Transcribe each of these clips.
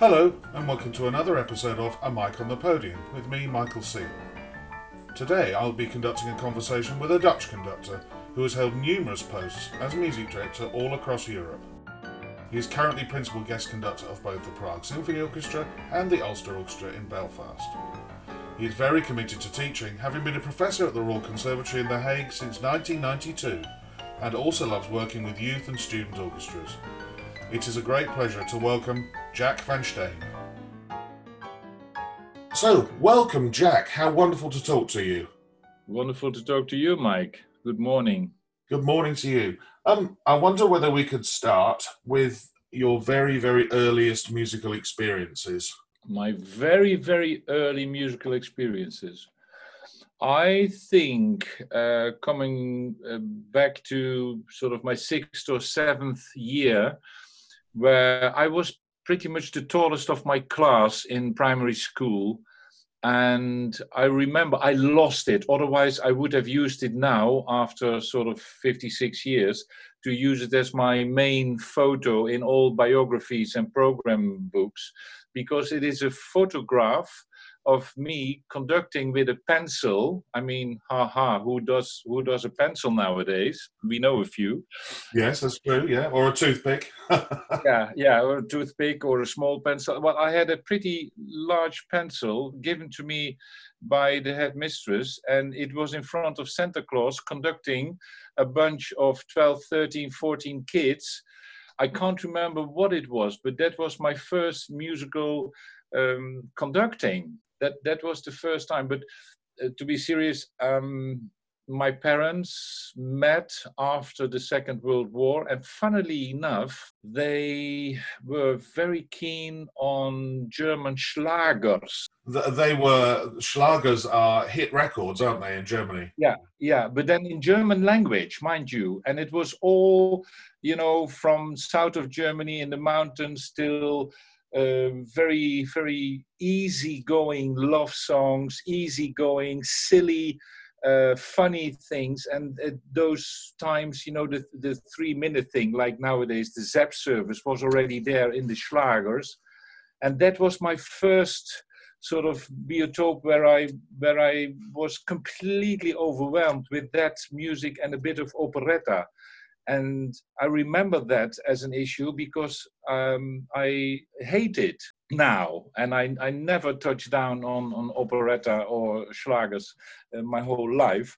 Hello, and welcome to another episode of A Mic on the Podium with me, Michael Seal. Today I'll be conducting a conversation with a Dutch conductor who has held numerous posts as music director all across Europe. He is currently principal guest conductor of both the Prague Symphony Orchestra and the Ulster Orchestra in Belfast. He is very committed to teaching, having been a professor at the Royal Conservatory in The Hague since 1992, and also loves working with youth and student orchestras. It is a great pleasure to welcome Jac van Steen. So, welcome, Jac. How wonderful to talk to you. Wonderful to talk to you, Mike. Good morning. Good morning to you. Um, I wonder whether we could start with your very, very earliest musical experiences. My very, very early musical experiences. I think uh, coming uh, back to sort of my sixth or seventh year, where I was pretty much the tallest of my class in primary school. And I remember I lost it. Otherwise, I would have used it now after sort of 56 years to use it as my main photo in all biographies and program books because it is a photograph of me conducting with a pencil. I mean, haha, who does who does a pencil nowadays? We know a few. Yes, that's true. Yeah, or a toothpick. yeah, yeah, or a toothpick or a small pencil. Well, I had a pretty large pencil given to me by the headmistress, and it was in front of Santa Claus conducting a bunch of 12, 13, 14 kids. I can't remember what it was, but that was my first musical um, conducting that that was the first time. But uh, to be serious, um, my parents met after the Second World War, and funnily enough, they were very keen on German schlagers. They were schlagers are hit records, aren't they, in Germany? Yeah, yeah, but then in German language, mind you, and it was all, you know, from south of Germany in the mountains till uh, very very easygoing love songs easygoing silly uh, funny things. And at those times you know the, the three minute thing like nowadays the zap service was already there in the schlagers. And that was my first sort of biotope where i where i was completely overwhelmed with that music and a bit of operetta and I remember that as an issue because um, I hate it now, and I, I never touched down on, on operetta or schlagers uh, my whole life.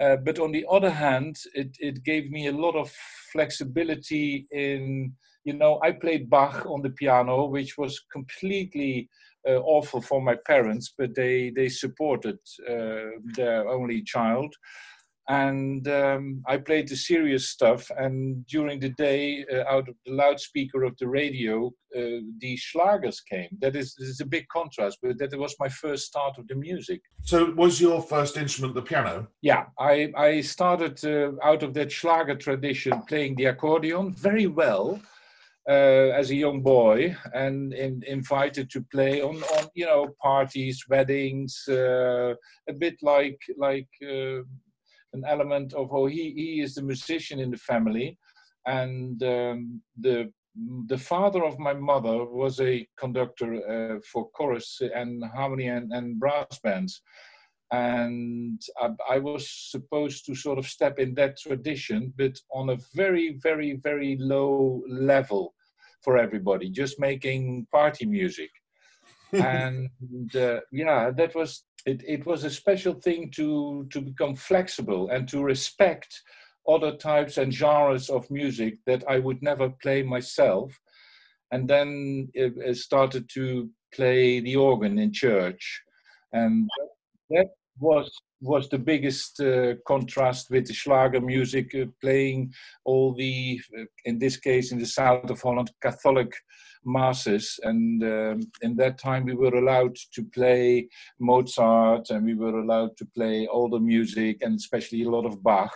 Uh, but on the other hand, it, it gave me a lot of flexibility in, you know, I played Bach on the piano, which was completely uh, awful for my parents, but they, they supported uh, their only child and um, I played the serious stuff. And during the day, uh, out of the loudspeaker of the radio, uh, the schlagers came. That is, is a big contrast, but that was my first start of the music. So, was your first instrument the piano? Yeah, I I started uh, out of that Schlager tradition, playing the accordion very well. Uh, as a young boy and in, invited to play on, on you know parties weddings uh, a bit like like uh, an element of oh he he is the musician in the family, and um, the the father of my mother was a conductor uh, for chorus and harmony and, and brass bands. And I, I, was supposed to sort of step in that tradition but on a very very very low level for everybody just making party music. And uh, yeah that was it, it was a special thing to to become flexible and to respect other types and genres of music that I would never play myself, and then it, it started to play the organ in church, and that was was the biggest uh, contrast with the Schlager music, uh, playing all the, uh, in this case, in the south of Holland, Catholic masses. And um, in that time, we were allowed to play Mozart and we were allowed to play all the music and especially a lot of Bach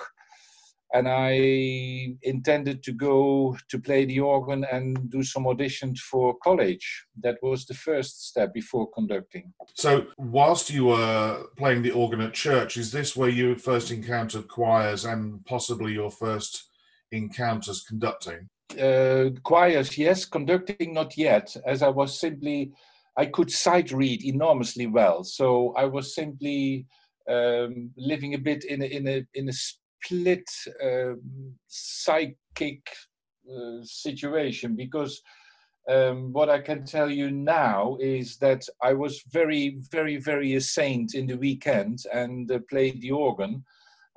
and I intended to go to play the organ and do some auditions for college. That was the first step before conducting. So, whilst you were playing the organ at church, is this where you first encountered choirs and possibly your first encounters conducting? uh, choirs, yes. Conducting, not yet, as I was simply, I could sight read enormously well. So I was simply um, living a bit in a, in a, in a split um, psychic uh, situation because um, what I can tell you now is that I was very, very, very a saint in the weekend and uh, played the organ.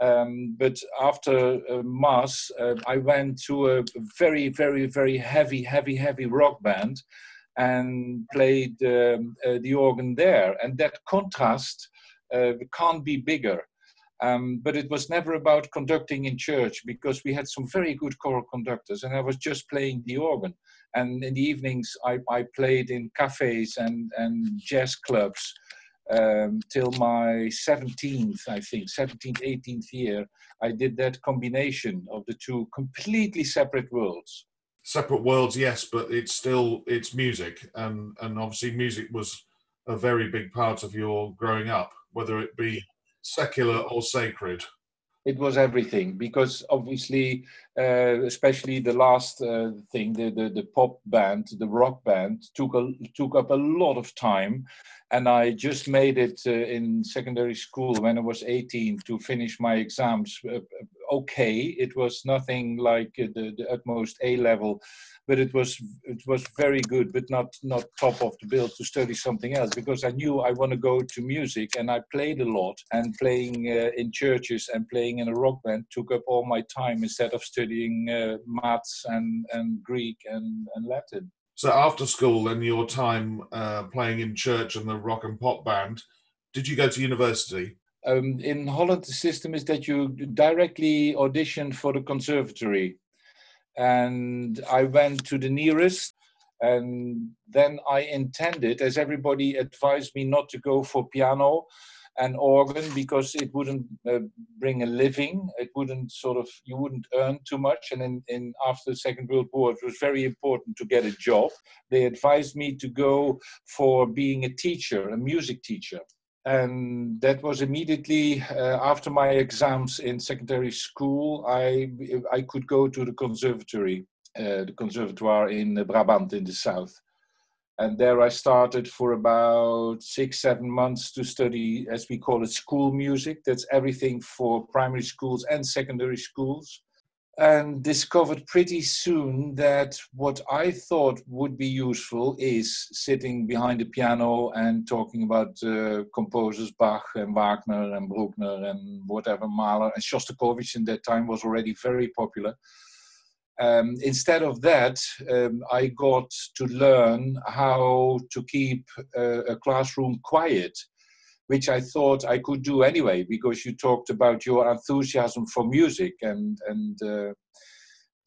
Um, but after uh, Mass, uh, I went to a very, very, very heavy, heavy, heavy rock band and played um, uh, the organ there. And that contrast uh, can't be bigger. Um, but it was never about conducting in church because we had some very good choral conductors and I was just playing the organ. And in the evenings, I, I played in cafes and, and jazz clubs um, till my 17th, I think, 17th, 18th year. I did that combination of the two completely separate worlds. Separate worlds, yes, but it's still it's music, and and obviously music was a very big part of your growing up, whether it be secular or sacred? It was everything because obviously, uh, especially the last uh, thing, the, the, the pop band, the rock band, took a, took up a lot of time, and I just made it uh, in secondary school when I was 18 to finish my exams. Uh, okay, it was nothing like the, the utmost A level, but it was it was very good, but not not top of the bill to study something else because I knew I want to go to music and I played a lot and playing uh, in churches and playing in a rock band took up all my time instead of studying uh, maths and and Greek and and Latin. So after school and your time uh, playing in church and the rock and pop band, did you go to university? Um, in Holland, the system is that you directly audition for the conservatory and I went to the nearest. And then I intended, as everybody advised me, not to go for piano and organ because it wouldn't uh, bring a living. It wouldn't sort of you wouldn't earn too much. And in, in after the Second World War, it was very important to get a job. They advised me to go for being a teacher, a music teacher and that was immediately uh, after my exams in secondary school. I I could go to the conservatory, uh, the conservatoire in Brabant in the south, and there I started for about six seven months to study, as we call it, school music. That's everything for primary schools and secondary schools and discovered pretty soon that what I thought would be useful is sitting behind the piano and talking about uh, composers Bach and Wagner and Bruckner and whatever Mahler and Shostakovich in that time was already very popular. Um, instead of that, um, I got to learn how to keep uh, a classroom quiet which I thought I could do anyway, because you talked about your enthusiasm for music, and and uh,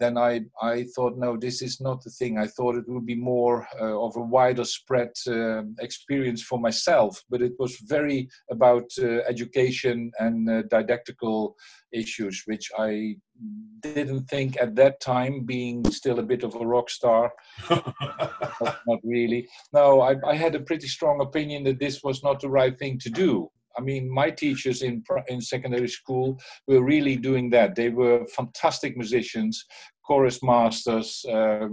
then I I thought no, this is not the thing. I thought it would be more uh, of a wider spread uh, experience for myself, but it was very about uh, education and uh, didactical issues, which I didn't think at that time, being still a bit of a rock star. not, not, really. No, I, I, had a pretty strong opinion that this was not the right thing to do. I mean, my teachers in in secondary school were really doing that. They were fantastic musicians, chorus masters. Uh,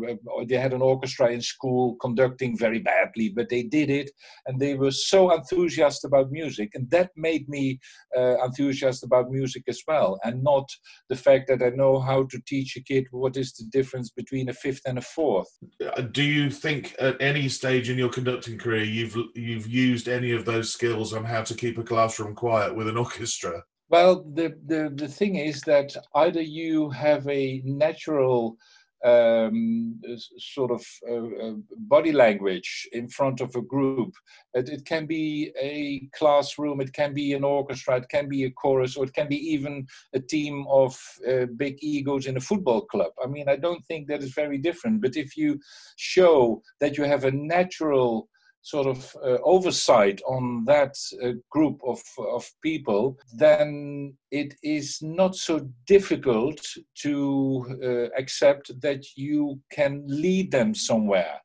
they had an orchestra in school conducting very badly, but they did it, and they were so enthusiastic about music, and that made me uh, enthusiastic about music as well, and not the fact that I know how to teach a kid what is the difference between a fifth and a fourth. Uh, do you think at any stage in your conducting career you've you've used any of those skills on how to keep a classroom quiet with an orchestra? Well, the, the, the thing is that either you have a natural um, sort of uh, uh, body language in front of a group. It, it, can be a classroom, it can be an orchestra, it can be a chorus, or it can be even a team of uh, big egos in a football club. I mean, I don't think that is very different. But if you show that you have a natural sort of uh, oversight on that uh, group of, of people, then it is not so difficult to uh, accept that you can lead them somewhere.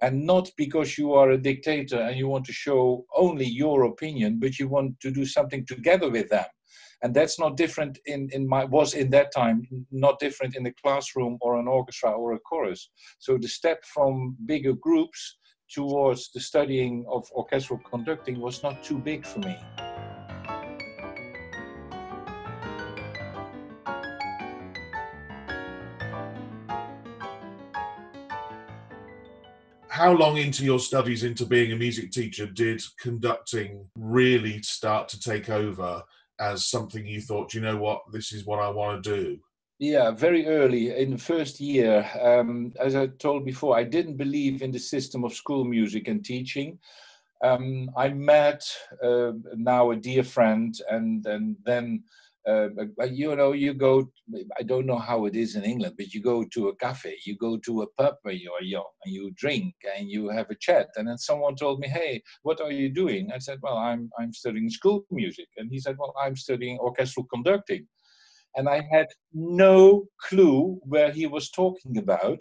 And not because you are a dictator and you want to show only your opinion, but you want to do something together with them. and that's not different in in my was in that time not different in the classroom or an orchestra or a chorus so the step from bigger groups towards the studying of orchestral conducting was not too big for me how long into your studies into being a music teacher did conducting really start to take over as something you thought, you know what, this is what I want to do? Yeah, very early in the first year. Um, as I told before, I didn't believe in the system of school music and teaching. Um, I met uh, now a dear friend, and and then uh, you know, you go, I don't know how it is in England, but you go to a cafe, you go to a pub when you are young, and you drink and you have a chat. And then someone told me, Hey, what are you doing? I said, Well, I'm, I'm studying school music. And he said, Well, I'm studying orchestral conducting. And I had no clue where he was talking about.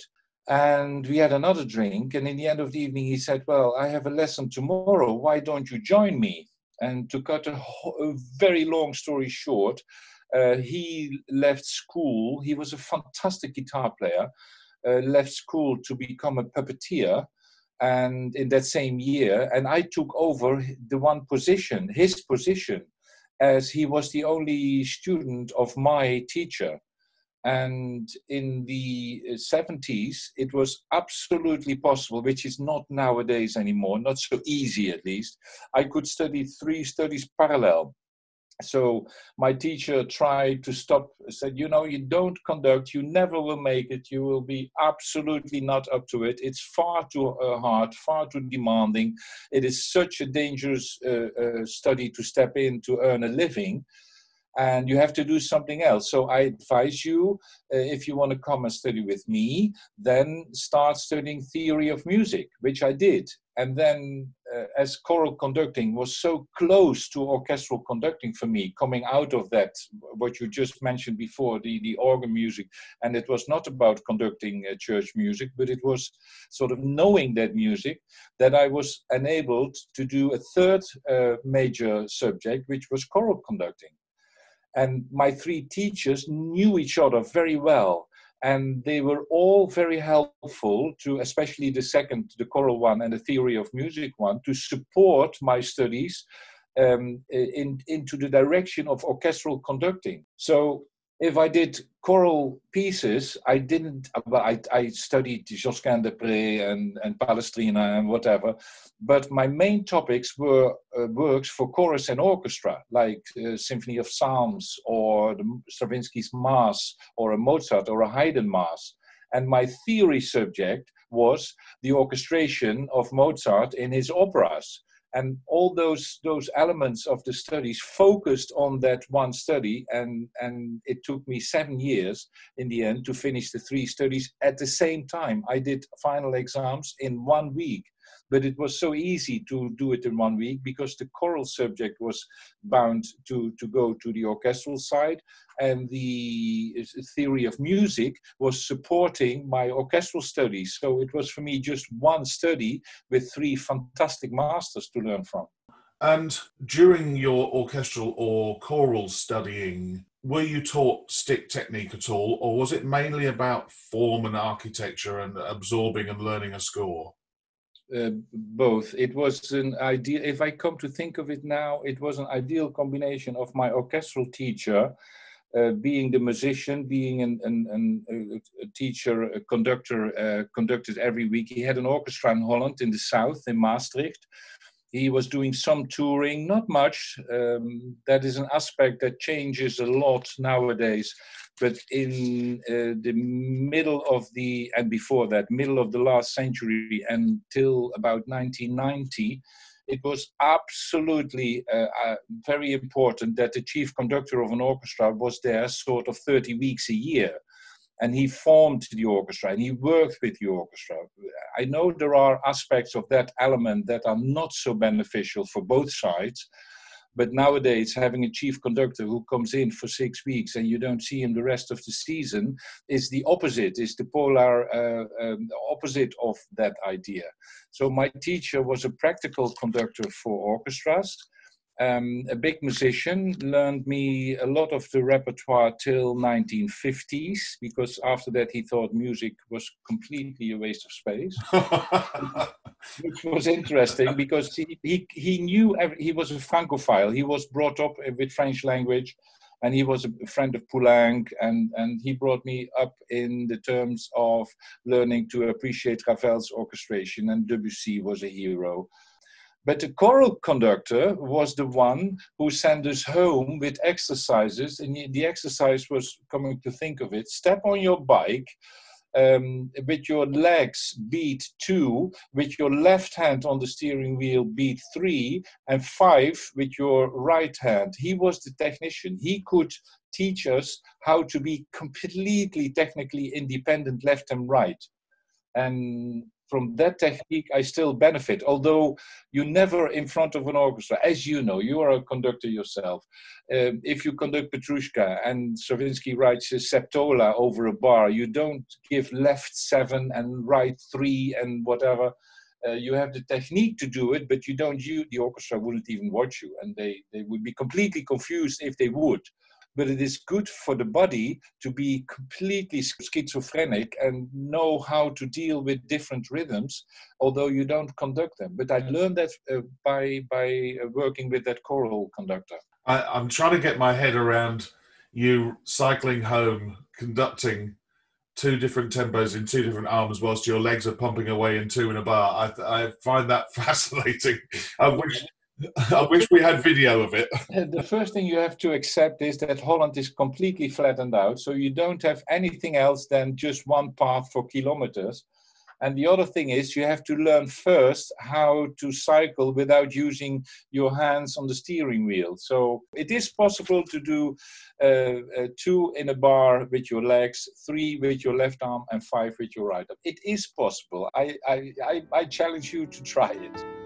And we had another drink. And in the end of the evening, he said, Well, I have a lesson tomorrow. Why don't you join me? And to cut a, a very long story short, uh, he left school. He was a fantastic guitar player. Uh, left school to become a puppeteer, and in that same year, and I took over the one position, his position, as he was the only student of my teacher. And in the 70s, uh, it was absolutely possible, which is not nowadays anymore, not so easy at least. I could study three studies parallel. So my teacher tried to stop, said, you know, you don't conduct, you never will make it, you will be absolutely not up to it. It's far too uh, hard, far too demanding. It is such a dangerous uh, uh, study to step in to earn a living and you have to do something else. So I advise you, uh, if you want to come and study with me, then start studying theory of music, which I did. And then, uh, as choral conducting was so close to orchestral conducting for me, coming out of that, what you just mentioned before, the, the organ music, and it was not about conducting uh, church music, but it was sort of knowing that music, that I was enabled to do a third uh, major subject, which was choral conducting. And my three teachers knew each other very well and they were all very helpful to especially the second the choral one and the theory of music one to support my studies um, in, into the direction of orchestral conducting. So if I did choral pieces, I didn't. I, I studied Josquin des Prez and, and Palestrina and whatever, but my main topics were uh, works for chorus and orchestra, like uh, Symphony of Psalms or the Stravinsky's Mass or a Mozart or a Haydn Mass. And my theory subject was the orchestration of Mozart in his operas and all those those elements of the studies focused on that one study and and it took me seven years in the end to finish the three studies. At the same time i did final exams in one week but it was so easy to do it in one week because the choral subject was bound to, to go to the orchestral side and the theory of music was supporting my orchestral studies. So it was for me just one study with three fantastic masters to learn from. And during your orchestral or choral studying, were you taught stick technique at all, or was it mainly about form and architecture and absorbing and learning a score? Uh, both. It was an ideal, if I come to think of it now, it was an ideal combination of my orchestral teacher, uh, being the musician, being an, an, an a teacher, a conductor, uh, conducted every week. He had an orchestra in Holland, in the south, in Maastricht. He was doing some touring, not much. Um, that is an aspect that changes a lot nowadays but in uh, the middle of the and before that middle of the last century until about 1990 it was absolutely uh, uh, very important that the chief conductor of an orchestra was there sort of 30 weeks a year and he formed the orchestra and he worked with the orchestra. I know there are aspects of that element that are not so beneficial for both sides, but nowadays, having a chief conductor who comes in for six weeks and you don't see him the rest of the season is the opposite, is the polar uh, um, opposite of that idea. So my teacher was a practical conductor for orchestras. Um, a big musician, learned me a lot of the repertoire till 1950s because after that he thought music was completely a waste of space, which was interesting because he, he, he knew every, he was a francophile. He was brought up with French language and he was a friend of Poulenc, and, and he brought me up in the terms of learning to appreciate Ravel's orchestration, and Debussy was a hero. But the choral conductor was the one who sent us home with exercises, and the exercise was coming to think of it step on your bike um, with your legs beat two, with your left hand on the steering wheel beat three, and five with your right hand. He was the technician. He could teach us how to be completely technically independent left and right. And from that technique I still benefit. Although you never in front of an orchestra, as you know, you are a conductor yourself. Um, if you conduct Petrushka and Stravinsky writes a septola over a bar, you don't give left seven and right three and whatever. Uh, you have the technique to do it, but you don't. You the orchestra wouldn't even watch you, and they they would be completely confused if they would but it is good for the body to be completely schizophrenic and know how to deal with different rhythms, although you don't conduct them. But I learned that uh, by by uh, working with that choral conductor. I, I'm trying to get my head around you cycling home, conducting two different tempos in two different arms whilst your legs are pumping away in two in a bar. I, I find that fascinating. I wish I wish we had video of it. The first thing you have to accept is that Holland is completely flattened out, so you don't have anything else than just one path for kilometers. And the other thing is you have to learn first how to cycle without using your hands on the steering wheel. So it is possible to do uh, uh, two in a bar with your legs, three with your left arm, and five with your right arm. It is possible. I, I, I, I challenge you to try it.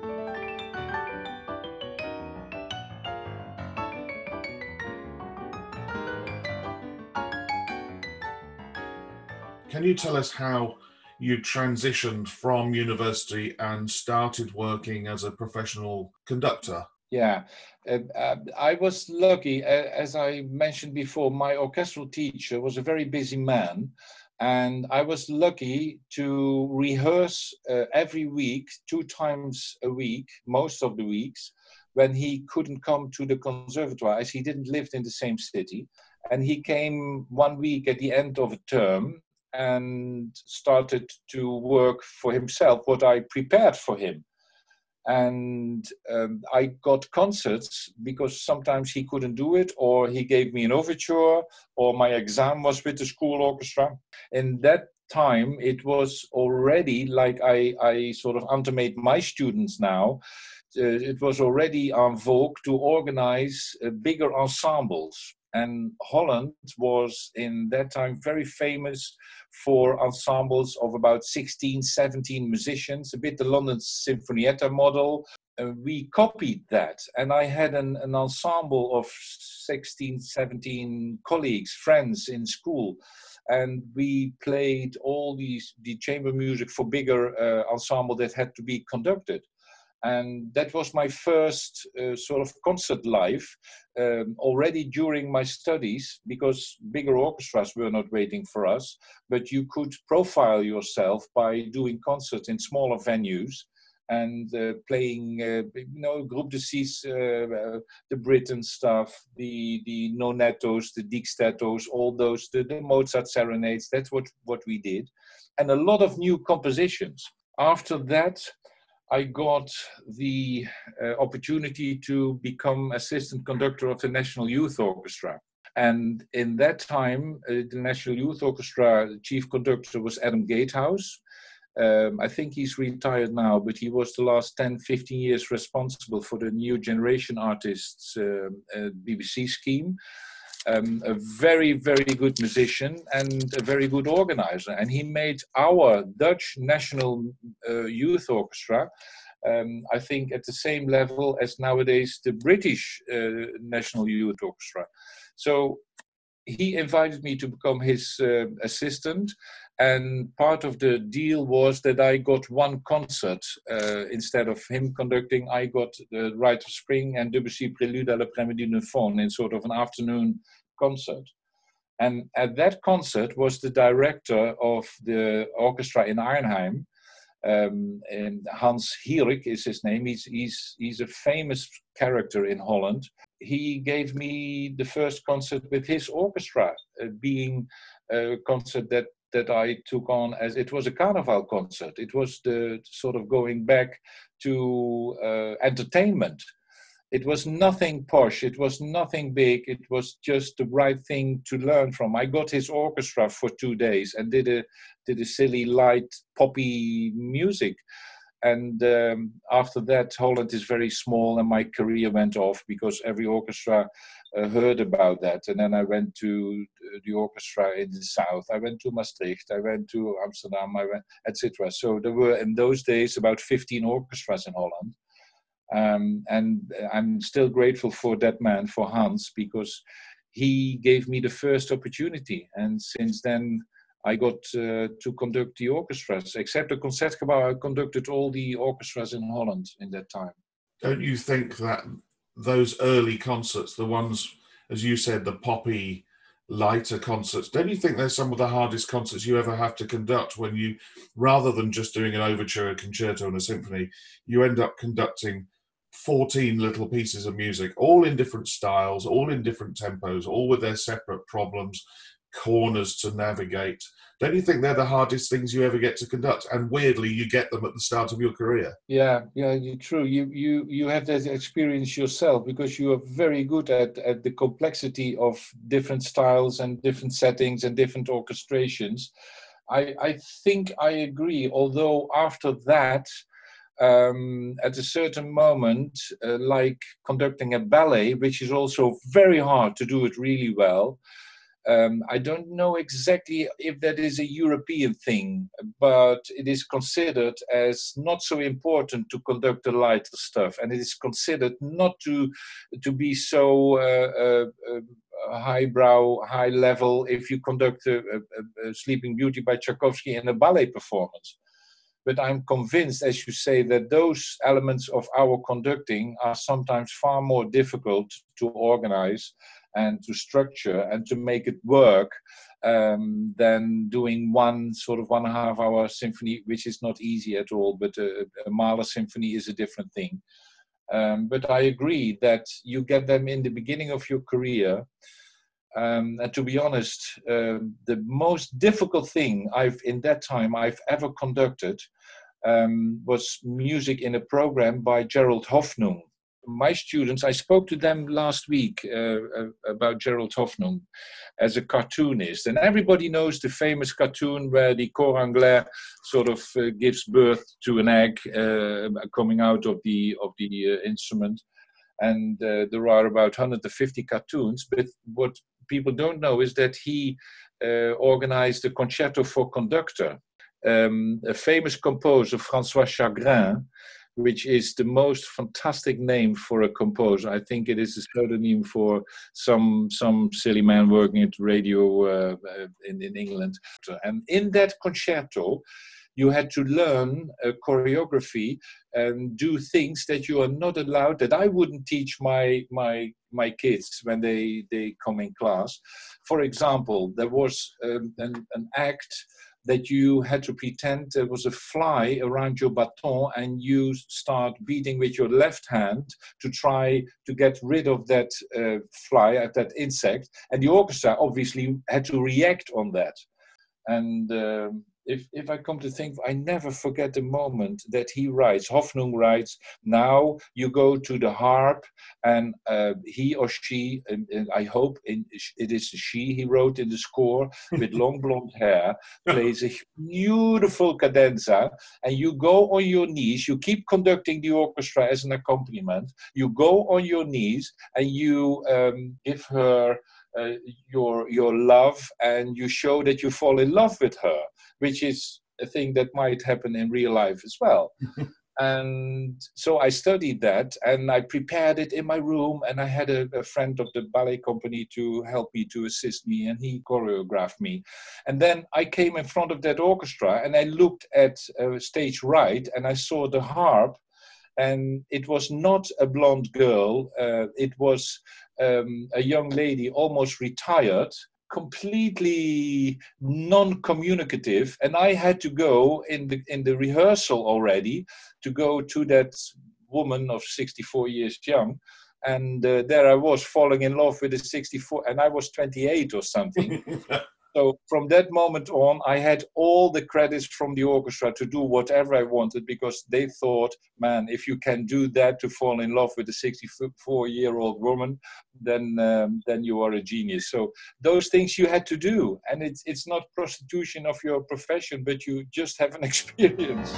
Can you tell us how you transitioned from university and started working as a professional conductor? Yeah, uh, I was lucky. As I mentioned before, my orchestral teacher was a very busy man. And I was lucky to rehearse uh, every week, two times a week, most of the weeks, when he couldn't come to the conservatoire, as he didn't live in the same city. And he came one week at the end of a term and started to work for himself what I prepared for him. And um, I got concerts because sometimes he couldn't do it, or he gave me an overture, or my exam was with the school orchestra. In that time, it was already like I, I sort of animate my students now. Uh, it was already en vogue to organize uh, bigger ensembles and Holland was in that time very famous for ensembles of about 16, 17 musicians, a bit the London Sinfonietta model. Uh, we copied that, and I had an, an ensemble of 16, 17 colleagues, friends in school and we played all these the chamber music for bigger uh, ensemble that had to be conducted and that was my first uh, sort of concert life um, already during my studies because bigger orchestras were not waiting for us but you could profile yourself by doing concerts in smaller venues and uh, playing, uh, you know, Groupe des Six, uh, uh, the Britten stuff, the the Nonettos, the Dixtettos, all those, the, the Mozart serenades. That's what what we did, and a lot of new compositions. After that, I got the uh, opportunity to become assistant conductor of the National Youth Orchestra. And in that time, uh, the National Youth Orchestra chief conductor was Adam Gatehouse. Um, I think he's retired now, but he was the last 10, 15 years responsible for the new generation artists uh, uh BBC scheme um, a very, very good musician and a very good organizer. And he made our Dutch National uh, Youth Orchestra, um, I think, at the same level as nowadays the British uh, National Youth Orchestra. So he invited me to become his uh, assistant, and part of the deal was that I got one concert uh, instead of him conducting. I got the Rite of Spring and Debussy Prélude à l'après-midi de Faune in sort of an afternoon concert. And at that concert was the director of the orchestra in Arnhem, um, and Hans Hierik is his name. He's, he's, he's a famous character in Holland. He gave me the first concert with his orchestra, uh, being a concert that, that I took on as it was a carnival concert. It was the sort of going back to uh, entertainment. It was nothing posh. It was nothing big. It was just the right thing to learn from. I got his orchestra for two days and did a did a silly light poppy music and um, after that holland is very small and my career went off because every orchestra uh, heard about that. And then i went to the orchestra in the south. I went to maastricht. I went to amsterdam. I went etc so there were in those days about 15 orchestras in holland. Um, and I'm still grateful for that man, for Hans, because he gave me the first opportunity. And since then, I got uh, to conduct the orchestras. Except the Concertgebouw, I conducted all the orchestras in Holland in that time. Don't you think that those early concerts, the ones, as you said, the poppy, lighter concerts, don't you think they're some of the hardest concerts you ever have to conduct when you, rather than just doing an overture, a concerto, and a symphony, you end up conducting 14 little pieces of music, all in different styles, all in different tempos, all with their separate problems, corners to navigate. Don't you think they're the hardest things you ever get to conduct? And weirdly, you get them at the start of your career. Yeah, yeah, you're true. You you you have that experience yourself because you are very good at at the complexity of different styles and different settings and different orchestrations. I I think I agree. Although after that um, at a certain moment, uh, like conducting a ballet, which is also very hard to do it really well. Um, I don't know exactly if that is a European thing, but it is considered as not so important to conduct the lighter stuff, and it is considered not to to be so uh, uh, uh, highbrow, high level if you conduct a, a, a Sleeping Beauty by Tchaikovsky in a ballet performance. But I'm convinced, as you say, that those elements of our conducting are sometimes far more difficult to organize and to structure and to make it work um, than doing one sort of one and a half hour symphony, which is not easy at all. But a, a Mahler symphony is a different thing. Um, but I agree that you get them in the beginning of your career um, and to be honest, uh, the most difficult thing I've in that time I've ever conducted um, was music in a program by Gerald Hoffnung. My students, I spoke to them last week uh, uh, about Gerald Hoffnung as a cartoonist, and everybody knows the famous cartoon where the cor anglais sort of uh, gives birth to an egg uh, coming out of the of the uh, instrument and uh, there are about 150 cartoons. But what people don't know is that he organized a concerto for conductor. Um, a famous composer, Francois Chagrin, which is the most fantastic name for a composer. I think it is a pseudonym for some some silly man working at radio uh, uh in, in England. And in that concerto, you had to learn a choreography and do things that you are not allowed that i wouldn't teach my my my kids when they they come in class for example there was um, an, an act that you had to pretend there was a fly around your baton and you start beating with your left hand to try to get rid of that uh, fly, uh, that insect. And the orchestra obviously had to react on that. And um, if, if I come to think, I never forget the moment that he writes, Hoffnung writes, now you go to the harp and uh, he or she, and, and I hope in, it is she he wrote in the score with long blonde hair, plays a beautiful cadenza and you go on your knees, you keep conducting the orchestra as an accompaniment, you go on your knees and you um, give her uh, your your love and you show that you fall in love with her which is a thing that might happen in real life as well and so I studied that and I prepared it in my room. And I had a, a, friend of the ballet company to help me to assist me, and he choreographed me. And then I came in front of that orchestra and I looked at uh, stage right and I saw the harp. And it was not a blonde girl, uh, it was um, a young lady, almost retired, completely non-communicative and i had to go in the in the rehearsal already to go to that woman of 64 years young and uh, there i was falling in love with a 64 and i was 28 or something So from that moment on, I had all the credits from the orchestra to do whatever I wanted because they thought, man, if you can do that to fall in love with a 64-year-old woman, then um, then you are a genius. So those things you had to do, and it's it's not prostitution of your profession, but you just have an experience.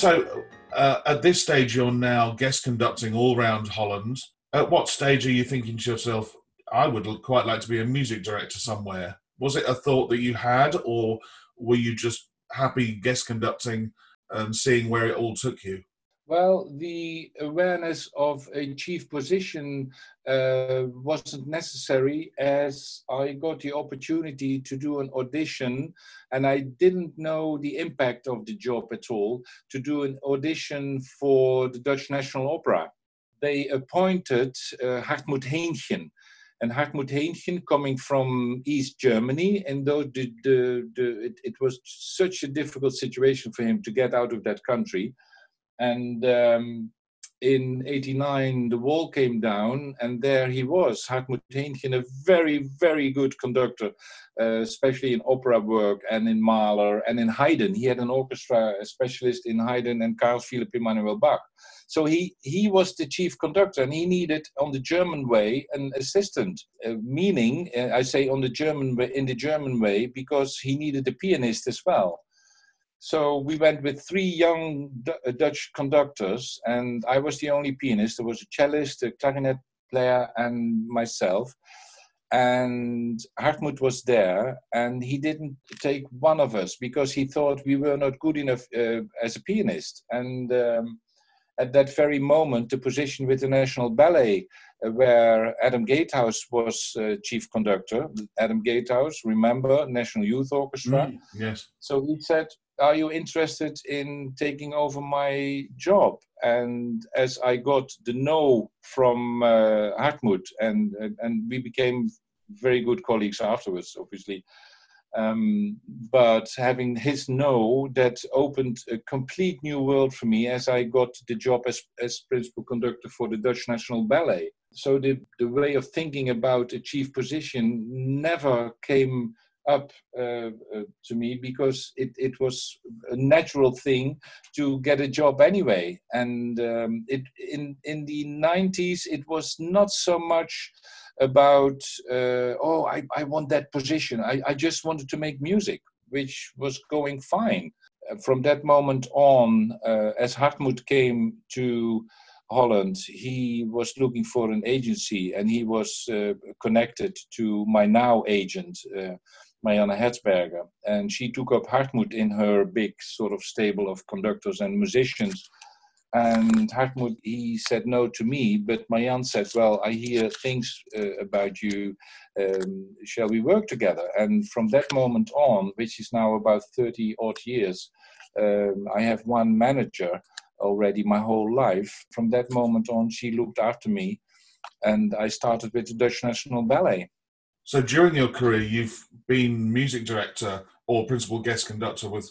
So, uh, at this stage, you're now guest conducting all around Holland. At what stage are you thinking to yourself, I would quite like to be a music director somewhere? Was it a thought that you had, or were you just happy guest conducting and seeing where it all took you? Well, the awareness of a chief position uh, wasn't necessary as I got the opportunity to do an audition and I didn't know the impact of the job at all to do an audition for the Dutch National Opera. They appointed uh, Hartmut Hähnchen. And Hartmut Hähnchen, coming from East Germany, and though the, the, the, it, it was such a difficult situation for him to get out of that country, and um, in 89, the wall came down, and there he was, Hartmut Hähnchen, a very, very good conductor, uh, especially in opera work and in Mahler and in Haydn. He had an orchestra specialist in Haydn and Carl Philipp Emanuel Bach. So he, he was the chief conductor, and he needed, on the German way, an assistant. Uh, meaning, uh, I say on the German way, in the German way, because he needed a pianist as well. So we went with three young D uh, Dutch conductors, and I was the only pianist. There was a cellist, a clarinet player, and myself. And Hartmut was there, and he didn't take one of us because he thought we were not good enough uh, as a pianist. And um, at that very moment, the position with the National Ballet, uh, where Adam Gatehouse was uh, chief conductor, Adam Gatehouse, remember, National Youth Orchestra. Mm, yes. So he said, are you interested in taking over my job? And as I got the no from uh, Hartmut, and, and we became very good colleagues afterwards, obviously. Um, but having his no, that opened a complete new world for me as I got the job as, as principal conductor for the Dutch National Ballet. So the, the way of thinking about a chief position never came up uh, uh, to me because it, it was a natural thing to get a job anyway. And um, it in in the 90s, it was not so much about uh, oh I, I want that position. I, I just wanted to make music, which was going fine. From that moment on, uh, as Hartmut came to Holland, he was looking for an agency and he was uh, connected to my now agent, uh, Marianne Herzberger. And she took up Hartmut in her big sort of stable of conductors and musicians. And Hartmut, he said no to me, but Marianne said, well, I hear things uh, about you. Um, shall we work together? And from that moment on, which is now about 30 odd years, um, I have one manager already my whole life. From that moment on, she looked after me, and I started with the Dutch National Ballet. So during your career, you've been music director or principal guest conductor with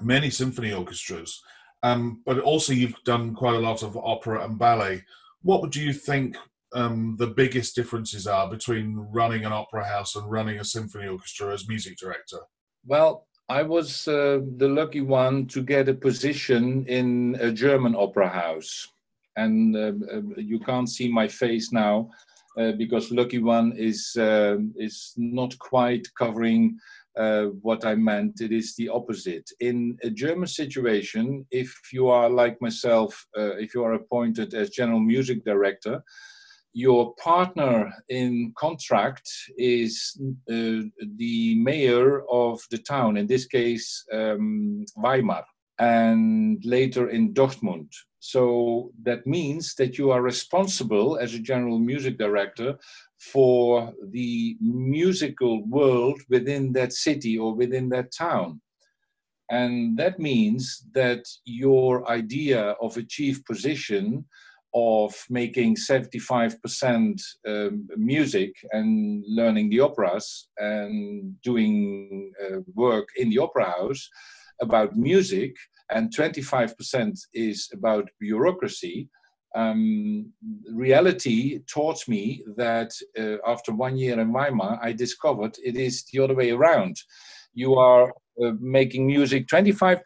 many symphony orchestras, um, but also you've done quite a lot of opera and ballet. What do you think um, the biggest differences are between running an opera house and running a symphony orchestra as music director? Well, I was uh, the lucky one to get a position in a German opera house. And uh you can't see my face now, uh, because Lucky One is uh, is not quite covering uh, what I meant. It is the opposite. In a German situation, if you are like myself, uh, if you are appointed as general music director, your partner in contract is uh, the mayor of the town, in this case, um, Weimar, and later in Dortmund. So that means that you are responsible as a general music director for the musical world within that city or within that town. And that means that your idea of a chief position of making 75% um, music and learning the operas and doing uh, work in the opera house about music, and 25% is about bureaucracy. Um, reality taught me that uh, after one year in Weimar, I discovered it is the other way around. You are uh, making music 25%,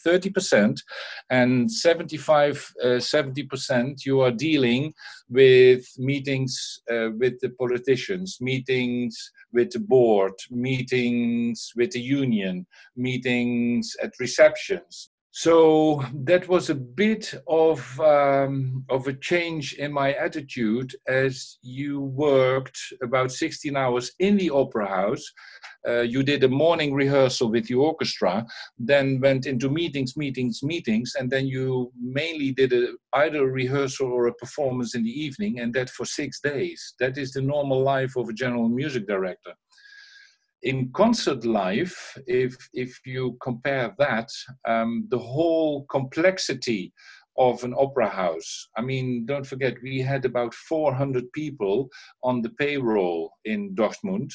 30%, and 75, uh, 70% you are dealing with meetings uh, with the politicians, meetings with the board, meetings with the union, meetings at receptions. So that was a bit of um, of a change in my attitude as you worked about 16 hours in the opera house. Uh, you did a morning rehearsal with the orchestra, then went into meetings, meetings, meetings, and then you mainly did a, either a rehearsal or a performance in the evening, and that for six days. That is the normal life of a general music director in concert life, if if you compare that, um, the whole complexity of an opera house. I mean, don't forget, we had about 400 people on the payroll in Dortmund.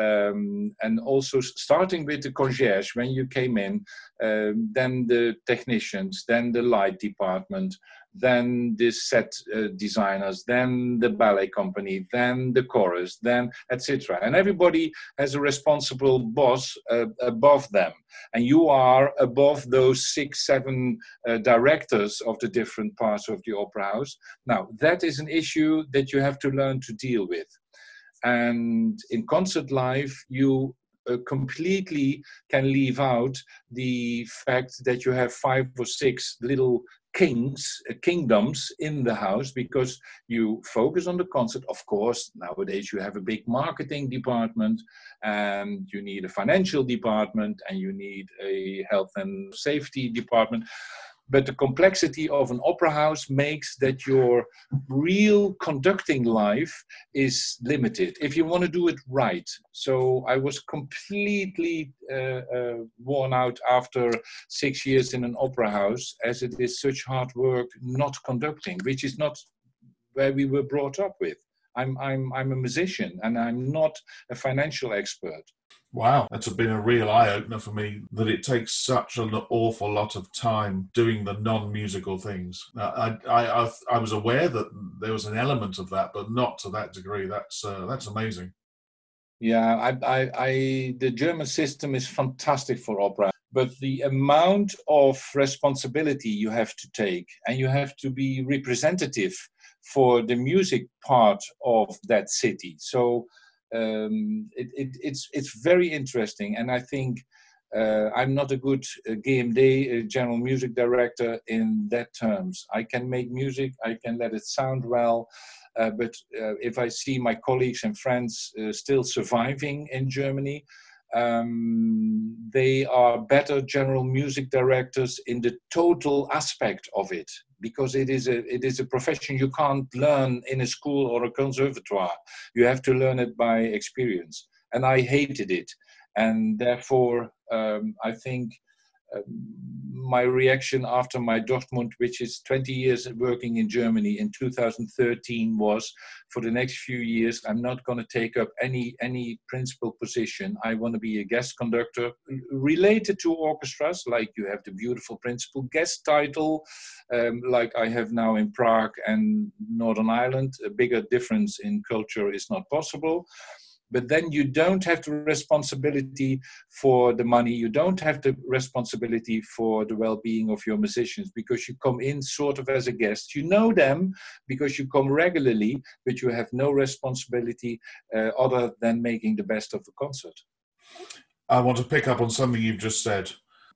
Um, and also starting with the concierge when you came in, um, then the technicians, then the light department, then the set uh, designers, then the ballet company, then the chorus, then etc. And everybody has a responsible boss uh, above them, and you are above those six, seven uh, directors of the different parts of the opera house. Now that is an issue that you have to learn to deal with. And in concert life, you uh, completely can leave out the fact that you have five or six little kings, uh, kingdoms in the house because you focus on the concert. Of course, nowadays you have a big marketing department and you need a financial department and you need a health and safety department but the complexity of an opera house makes that your real conducting life is limited if you want to do it right. So i was completely uh, uh, worn out after six years in an opera house as it is such hard work not conducting which is not where we were brought up with. I'm i'm i'm a musician and i'm not a financial expert Wow, that's been a real eye opener for me that it takes such an awful lot of time doing the non-musical things. I, I, I, I was aware that there was an element of that, but not to that degree. That's uh, that's amazing. Yeah, I, I, I, the German system is fantastic for opera, but the amount of responsibility you have to take, and you have to be representative for the music part of that city. So um, it, it, it's it's very interesting, and I think uh, I'm not a good uh, GMD uh, general music director in that terms. I can make music, I can let it sound well, uh, but uh, if I see my colleagues and friends uh, still surviving in Germany, um, they are better general music directors in the total aspect of it because it is a it is a profession you can't learn in a school or a conservatoire. You have to learn it by experience. And i hated it. And therefore um, i think my reaction after my Dortmund, which is 20 years working in Germany in 2013, was for the next few years, I'm not going to take up any any principal position. I want to be a guest conductor related to orchestras, like you have the beautiful principal guest title, um, like I have now in Prague and Northern Ireland. A bigger difference in culture is not possible but then you don't have the responsibility for the money. You don't have the responsibility for the well-being of your musicians because you come in sort of as a guest. You know them because you come regularly but you have no responsibility uh, other than making the best of the concert. I want to pick up on something you've just said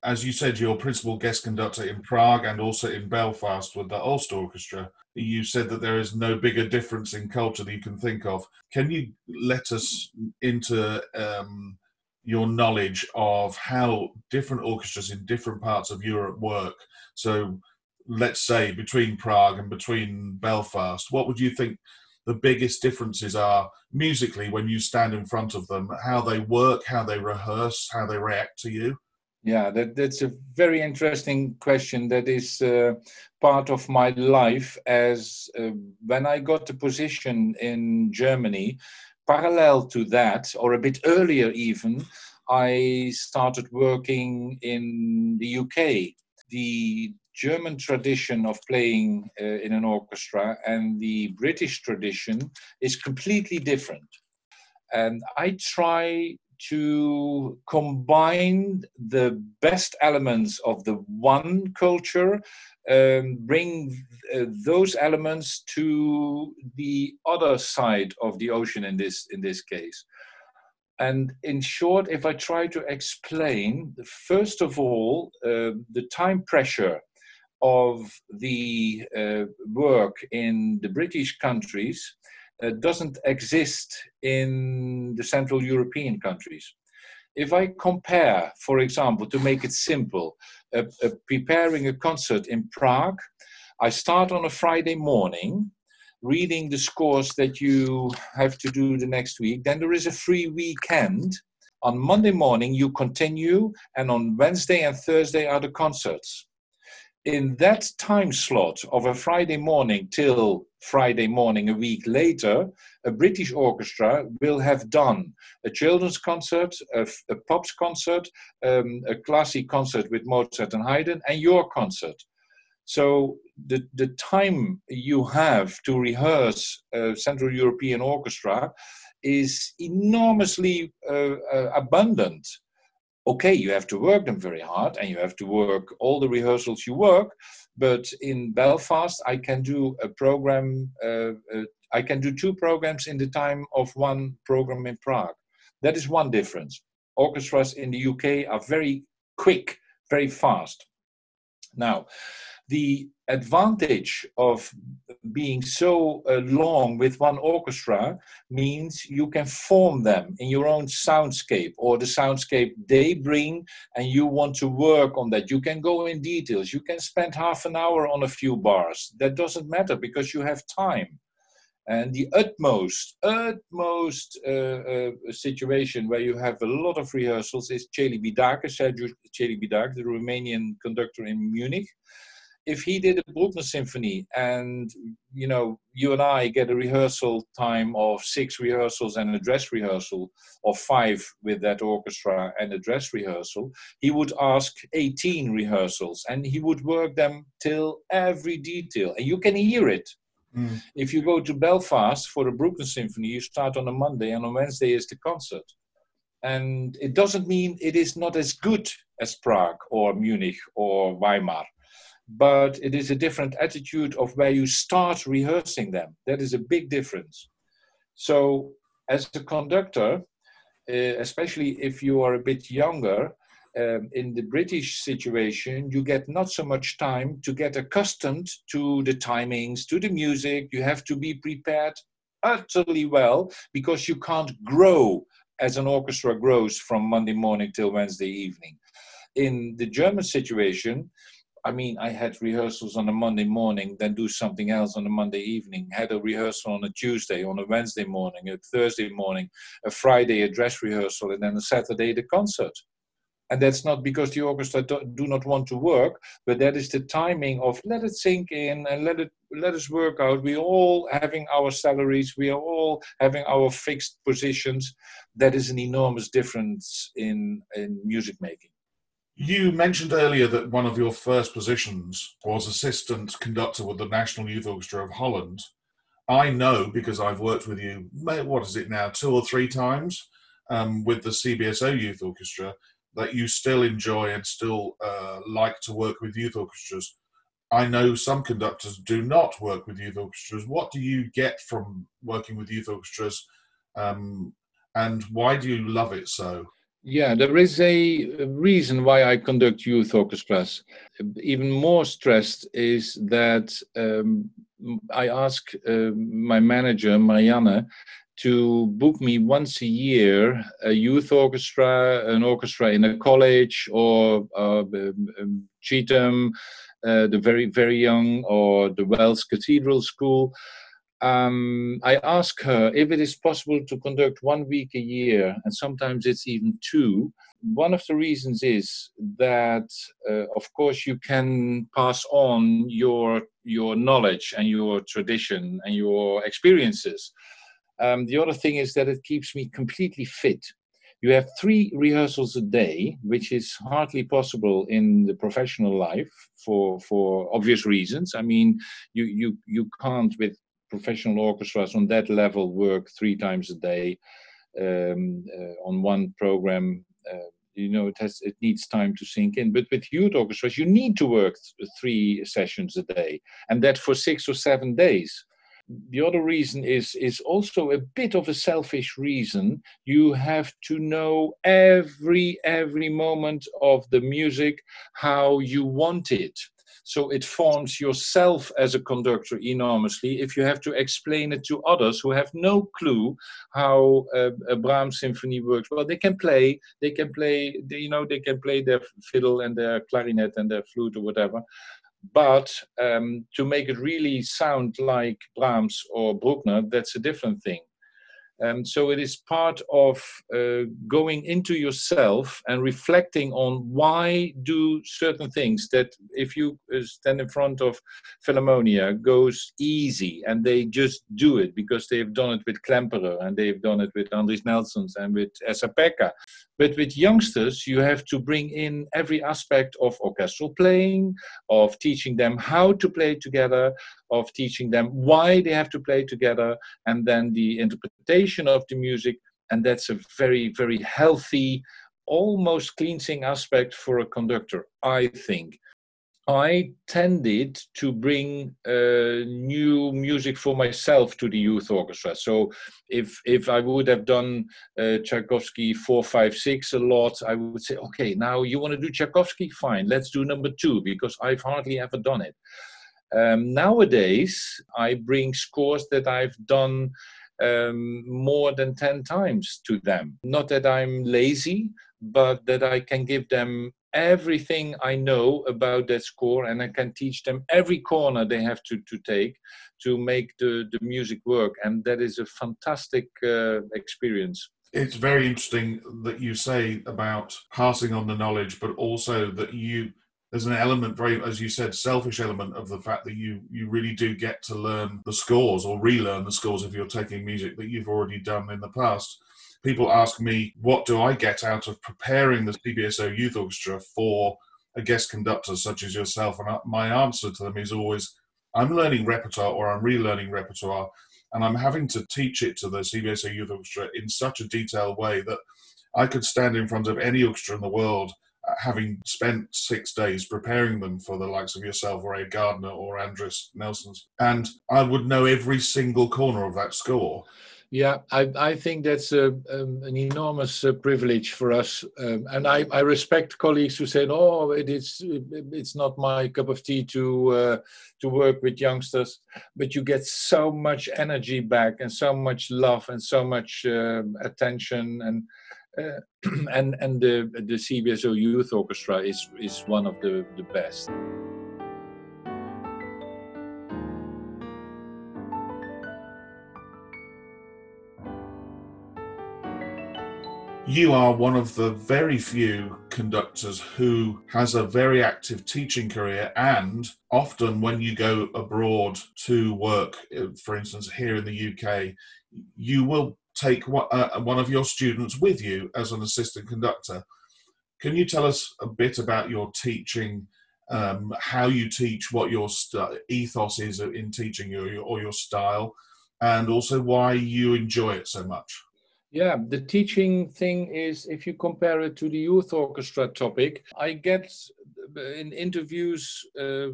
as you said, your principal guest conductor in Prague and also in Belfast with the Ulster Orchestra. You said that there is no bigger difference in culture that you can think of. Can you let us into um, your knowledge of how different orchestras in different parts of Europe work? So, let's say between Prague and between Belfast, what would you think the biggest differences are musically when you stand in front of them? How they work, how they rehearse, how they react to you? Yeah, that, that's a very interesting question. That is uh, part of my life as uh, when I got the position in Germany, parallel to that, or a bit earlier even, I started working in the UK. The German tradition of playing uh, in an orchestra and the British tradition is completely different. And I try to combine the best elements of the one culture, um, bring uh, those elements to the other side of the ocean in this in this case. And in short, if I try to explain, first of all, uh, the time pressure of the uh, work in the British countries uh, doesn't exist in the Central European countries. If I compare, for example, to make it simple, uh, uh, preparing a concert in Prague, I start on a Friday morning reading the scores that you have to do the next week. Then there is a free weekend. On Monday morning, you continue, and on Wednesday and Thursday are the concerts in that time slot of a Friday morning till Friday morning a week later, a British orchestra will have done a children's concert, a, a pops concert, um, a classic concert with Mozart and Haydn, and your concert. So the, the time you have to rehearse a Central European orchestra is enormously uh, uh, abundant okay, you have to work them very hard and you have to work all the rehearsals you work. But in Belfast, I can do a program, uh, uh, I can do two programs in the time of one program in Prague. That is one difference. Orchestras in the UK are very quick, very fast. Now, the advantage of being so uh, long with one orchestra means you can form them in your own soundscape or the soundscape they bring and you want to work on that. You can go in details. You can spend half an hour on a few bars. That doesn't matter because you have time. And the utmost utmost uh, uh, situation where you have a lot of rehearsals is Celibidache, Sergiu the Romanian conductor in Munich if he did a Bruckner symphony and you know you and I get a rehearsal time of six rehearsals and a dress rehearsal of five with that orchestra and a dress rehearsal he would ask 18 rehearsals and he would work them till every detail. And you can hear it. Mm. if you go to Belfast for the Bruckner symphony you start on a Monday and on Wednesday is the concert. And it doesn't mean it is not as good as Prague or Munich or Weimar but it is a different attitude of where you start rehearsing them. That is a big difference. So, as a conductor, uh, especially if you are a bit younger, um, in the British situation, you get not so much time to get accustomed to the timings, to the music. You have to be prepared utterly well because you can't grow as an orchestra grows from Monday morning till Wednesday evening. In the German situation, I mean, I had rehearsals on a Monday morning, then do something else on a Monday evening, had a rehearsal on a Tuesday, on a Wednesday morning, a Thursday morning, a Friday, a dress rehearsal, and then a Saturday, the concert. And that's not because the orchestra do, not want to work, but that is the timing of let it sink in and let it let us work out. We're all having our salaries, we are all having our fixed positions. That is an enormous difference in, in music making. You mentioned earlier that one of your first positions was assistant conductor with the National Youth Orchestra of Holland. I know because I've worked with you, what is it now, two or three times um, with the CBSO Youth Orchestra, that you still enjoy and still uh, like to work with youth orchestras. I know some conductors do not work with youth orchestras. What do you get from working with youth orchestras, um, and why do you love it so? Yeah, there is a reason why I conduct youth orchestras. Even more stressed is that um, I ask uh, my manager, Marianne, to book me once a year a youth orchestra, an orchestra in a college or uh, um, um uh, the very, very young, or the Wells Cathedral School um, I ask her if it is possible to conduct one week a year, and sometimes it's even two. One of the reasons is that, uh, of course, you can pass on your your knowledge and your tradition and your experiences. Um, the other thing is that it keeps me completely fit. You have three rehearsals a day, which is hardly possible in the professional life for for obvious reasons. I mean, you you you can't with professional orchestras on that level work three times a day um, uh, on one program. Uh, you know, it has it needs time to sink in. But with youth orchestras, you need to work th- three sessions a day, and that for six or seven days. The other reason is is also a bit of a selfish reason. You have to know every every moment of the music how you want it so it forms yourself as a conductor enormously if you have to explain it to others who have no clue how a, Brahms symphony works. Well, they can play, they can play, they, you know, they can play their fiddle and their clarinet and their flute or whatever. But um, to make it really sound like Brahms or Bruckner, that's a different thing. Um, so it is part of uh, going into yourself and reflecting on why do certain things that if you uh, stand in front of Philharmonia goes easy and they just do it because they've done it with Klemperer and they've done it with Andris Nelsons and with Esa-Pekka. But with youngsters, you have to bring in every aspect of orchestral playing, of teaching them how to play together, of teaching them why they have to play together, and then the interpretation of the music. And that's a very, very healthy, almost cleansing aspect for a conductor, I think. I tended to bring uh, new music for myself to the youth orchestra. So if if I would have done uh, Tchaikovsky four, five, six a lot, I would say, okay, now you want to do Tchaikovsky, fine, let's do number two because I've hardly ever done it. Um, nowadays, I bring scores that I've done um, more than 10 times to them. Not that I'm lazy, but that I can give them everything I know about that score and I can teach them every corner they have to, to take to make the, the music work. And that is a fantastic uh, experience. It's very interesting that you say about passing on the knowledge, but also that you there's an element very as you said selfish element of the fact that you you really do get to learn the scores or relearn the scores if you're taking music that you've already done in the past. People ask me what do i get out of preparing the cbso youth orchestra for a guest conductor such as yourself? And my answer to them is always i'm learning repertoire or i'm relearning repertoire and i'm having to teach it to the cbso youth orchestra in such a detailed way that i could stand in front of any orchestra in the world having spent six days preparing them for the likes of yourself or Ed Gardner or Andris Nelsons, and I would know every single corner of that score. Yeah, I, I think that's a, um, an enormous uh, privilege for us, um, and I, I respect colleagues who say, "Oh, it is it's not my cup of tea to uh, to work with youngsters," but you get so much energy back, and so much love, and so much uh, attention, and uh, and and the the CBSO Youth Orchestra is is one of the the best. You are one of the very few conductors who has a very active teaching career, and often when you go abroad to work, uh, for instance, here in the UK, you will take uh, one of your students with you as an assistant conductor. Can you tell us a bit about your teaching, um, how you teach, what your ethos is in teaching or your, or your style, and also why you enjoy it so much? Yeah, the teaching thing is if you compare it to the youth orchestra topic, I get in interviews uh,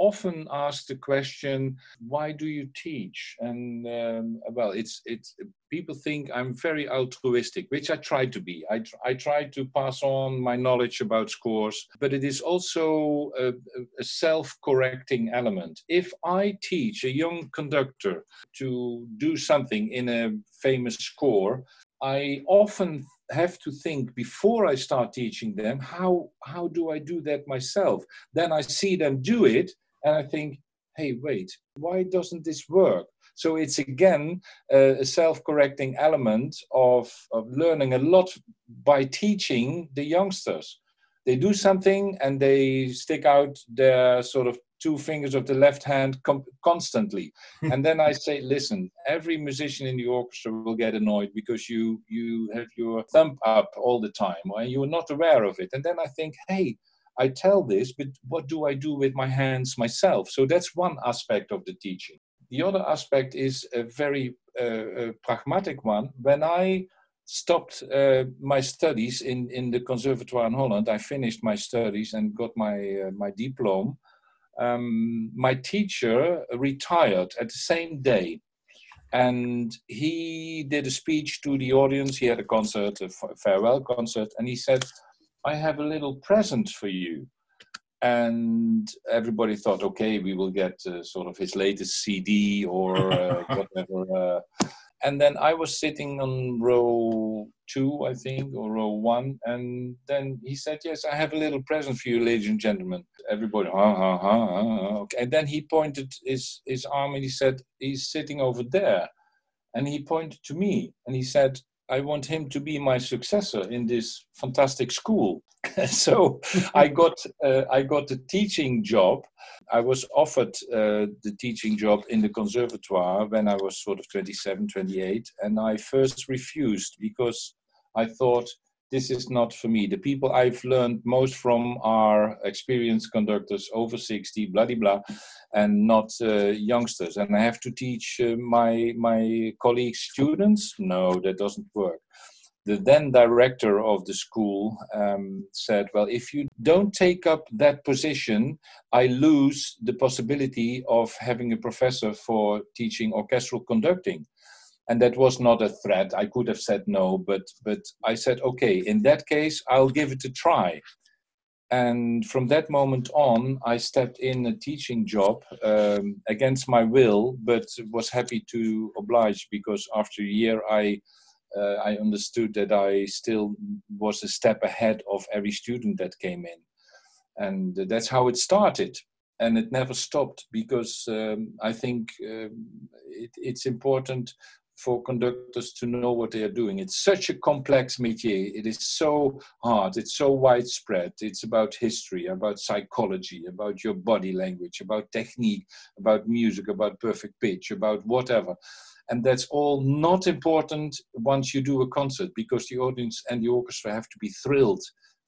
often asked the question, "Why do you teach?" And um, well, it's it's people think I'm very altruistic, which I try to be. I, I try to pass on my knowledge about scores, but it is also a, a self correcting element. If I teach a young conductor to do something in a famous score, I often have to think before I start teaching them how how do I do that myself? Then I see them do it and I think, hey, wait, why doesn't this work? So it's again a self-correcting element of, of learning a lot by teaching the youngsters. They do something and they stick out their sort of two fingers of the left hand com- constantly and then i say listen every musician in the orchestra will get annoyed because you you have your thumb up all the time and you're not aware of it and then i think hey i tell this but what do i do with my hands myself so that's one aspect of the teaching the other aspect is a very uh, a pragmatic one when i stopped uh, my studies in, in the conservatoire in Holland. I finished my studies and got my uh, my diploma um, my teacher retired at the same day. And he did a speech to the audience. He had a concert, a farewell concert, and he said, I have a little present for you. And everybody thought, okay, we will get uh, sort of his latest CD or uh, whatever. Uh, and then I was sitting on row two, I think, or row one, and then he said, "Yes, I have a little present for you, ladies and gentlemen." Everybody, ha ha ha ha. Okay. And then he pointed his his arm and he said, "He's sitting over there," and he pointed to me and he said, "I want him to be my successor in this fantastic school." so I got uh, I got a teaching job. I was offered uh, the teaching job in the conservatoire when I was sort of 27, 28, and I first refused because I thought this is not for me. The people I've learned most from are experienced conductors over 60, blah, blah, blah, and not uh, youngsters. And I have to teach uh, my, my colleagues students? No, that doesn't work the then director of the school um, said, Well, if you don't take up that position, I lose the possibility of having a professor for teaching orchestral conducting. And that was not a threat. I could have said no, but, but I said, Okay, in that case, I'll give it a try. And from that moment on, I stepped in a teaching job um, against my will, but was happy to oblige because after a year I uh, I understood that I still was a step ahead of every student that came in. And that's how it started. And it never stopped because um, I think um, it, it's important for conductors to know what they are doing. It's such a complex métier. It is so hard. It's so widespread. It's about history, about psychology, about your body language, about technique, about music, about perfect pitch, about whatever and that's all not important once you do a concert because the audience and the orchestra have to be thrilled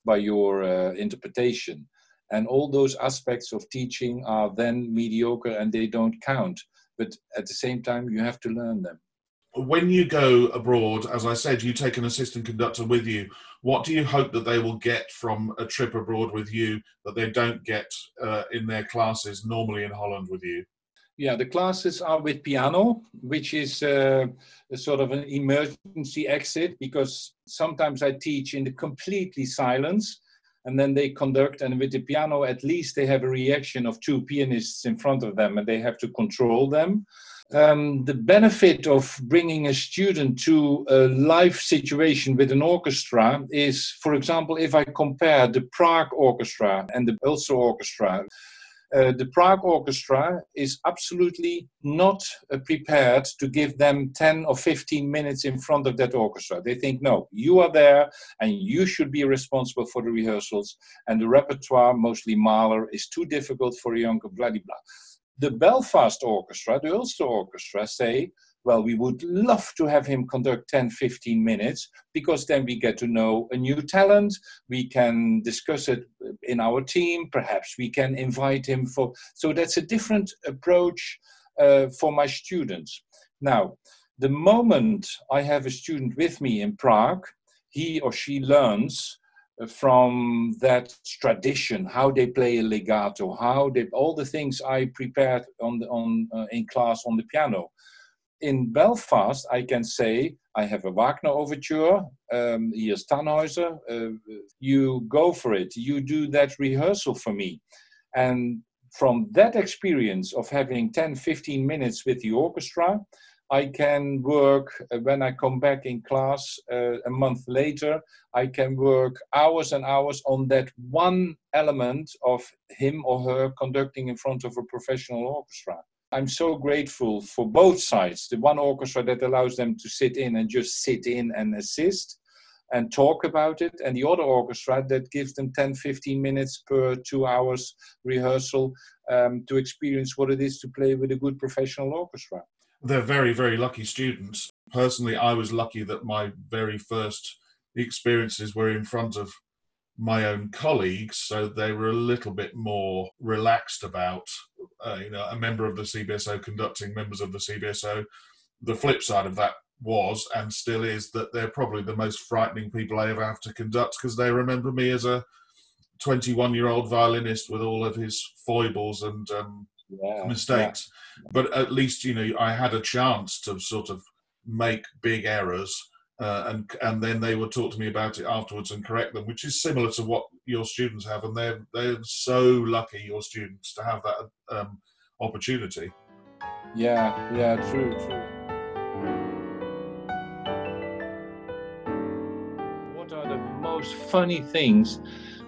by your uh, interpretation and all those aspects of teaching are then mediocre and they don't count but at the same time you have to learn them when you go abroad as i said you take an assistant conductor with you what do you hope that they will get from a trip abroad with you that they don't get uh, in their classes normally in holland with you yeah, the classes are with piano, which is uh, a sort of an emergency exit because sometimes I teach in the completely silence and then they conduct and with the piano at least they have a reaction of two pianists in front of them and they have to control them. Um, the benefit of bringing a student to a live situation with an orchestra is, for example, if I compare the Prague Orchestra and the Ulster Orchestra, uh, the Prague Orchestra is absolutely not uh, prepared to give them 10 or 15 minutes in front of that orchestra. They think, no, you are there and you should be responsible for the rehearsals. And the repertoire, mostly Mahler, is too difficult for a younger blah, blah, blah. The Belfast Orchestra, the Ulster Orchestra, say, well, we would love to have him conduct 10, 15 minutes because then we get to know a new talent. We can discuss it in our team. Perhaps we can invite him for. So that's a different approach uh, for my students. Now, the moment I have a student with me in Prague, he or she learns from that tradition, how they play a legato, how they all the things I prepared on the, on uh, in class on the piano in Belfast, I can say I have a Wagner overture. Um, here's Tannhäuser. Uh, you go for it. You do that rehearsal for me. And from that experience of having 10, 15 minutes with the orchestra, I can work uh, when I come back in class uh, a month later. I can work hours and hours on that one element of him or her conducting in front of a professional orchestra. I'm so grateful for both sides. The one orchestra that allows them to sit in and just sit in and assist and talk about it, and the other orchestra that gives them 10, 15 minutes per two hours rehearsal um, to experience what it is to play with a good professional orchestra. They're very, very lucky students. Personally, I was lucky that my very first experiences were in front of my own colleagues, so they were a little bit more relaxed about, uh, you know, a member of the CBSO conducting members of the CBSO. The flip side of that was and still is that they're probably the most frightening people I ever have to conduct because they remember me as a 21 year old violinist with all of his foibles and um, yeah, mistakes. Yeah. But at least, you know, I had a chance to sort of make big errors uh, and and then they would talk to me about it afterwards and correct them, which is similar to what your students have, and they're they're so lucky your students to have that um, opportunity. Yeah, yeah, true, true. What are the most funny things?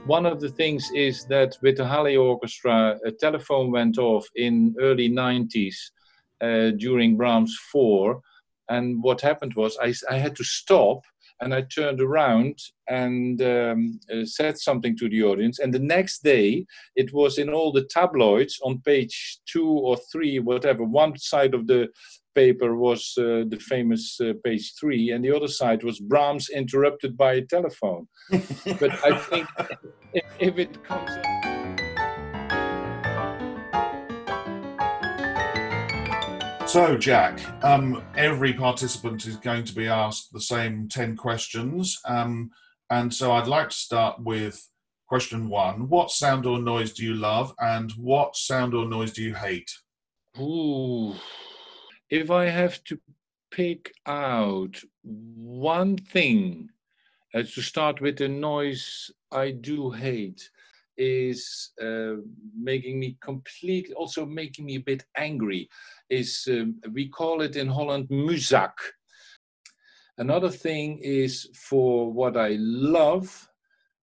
One of the things is that with the Halle Orchestra, a telephone went off in early 90s uh, during Brahms 4 and what happened was I, I had to stop and I turned around and um, uh, said something to the audience. And the next day, it was in all the tabloids on page two or three, whatever. One side of the paper was uh, the famous uh, page three, and the other side was Brahms interrupted by a telephone. but I think if, if it comes. So, Jac, um, every participant is going to be asked the same 10 questions. Um, and so I'd like to start with question one What sound or noise do you love, and what sound or noise do you hate? Ooh. If I have to pick out one thing uh, to start with the noise I do hate, is uh, making me completely, also making me a bit angry, is um, we call it in Holland muzak. Another thing is for what I love,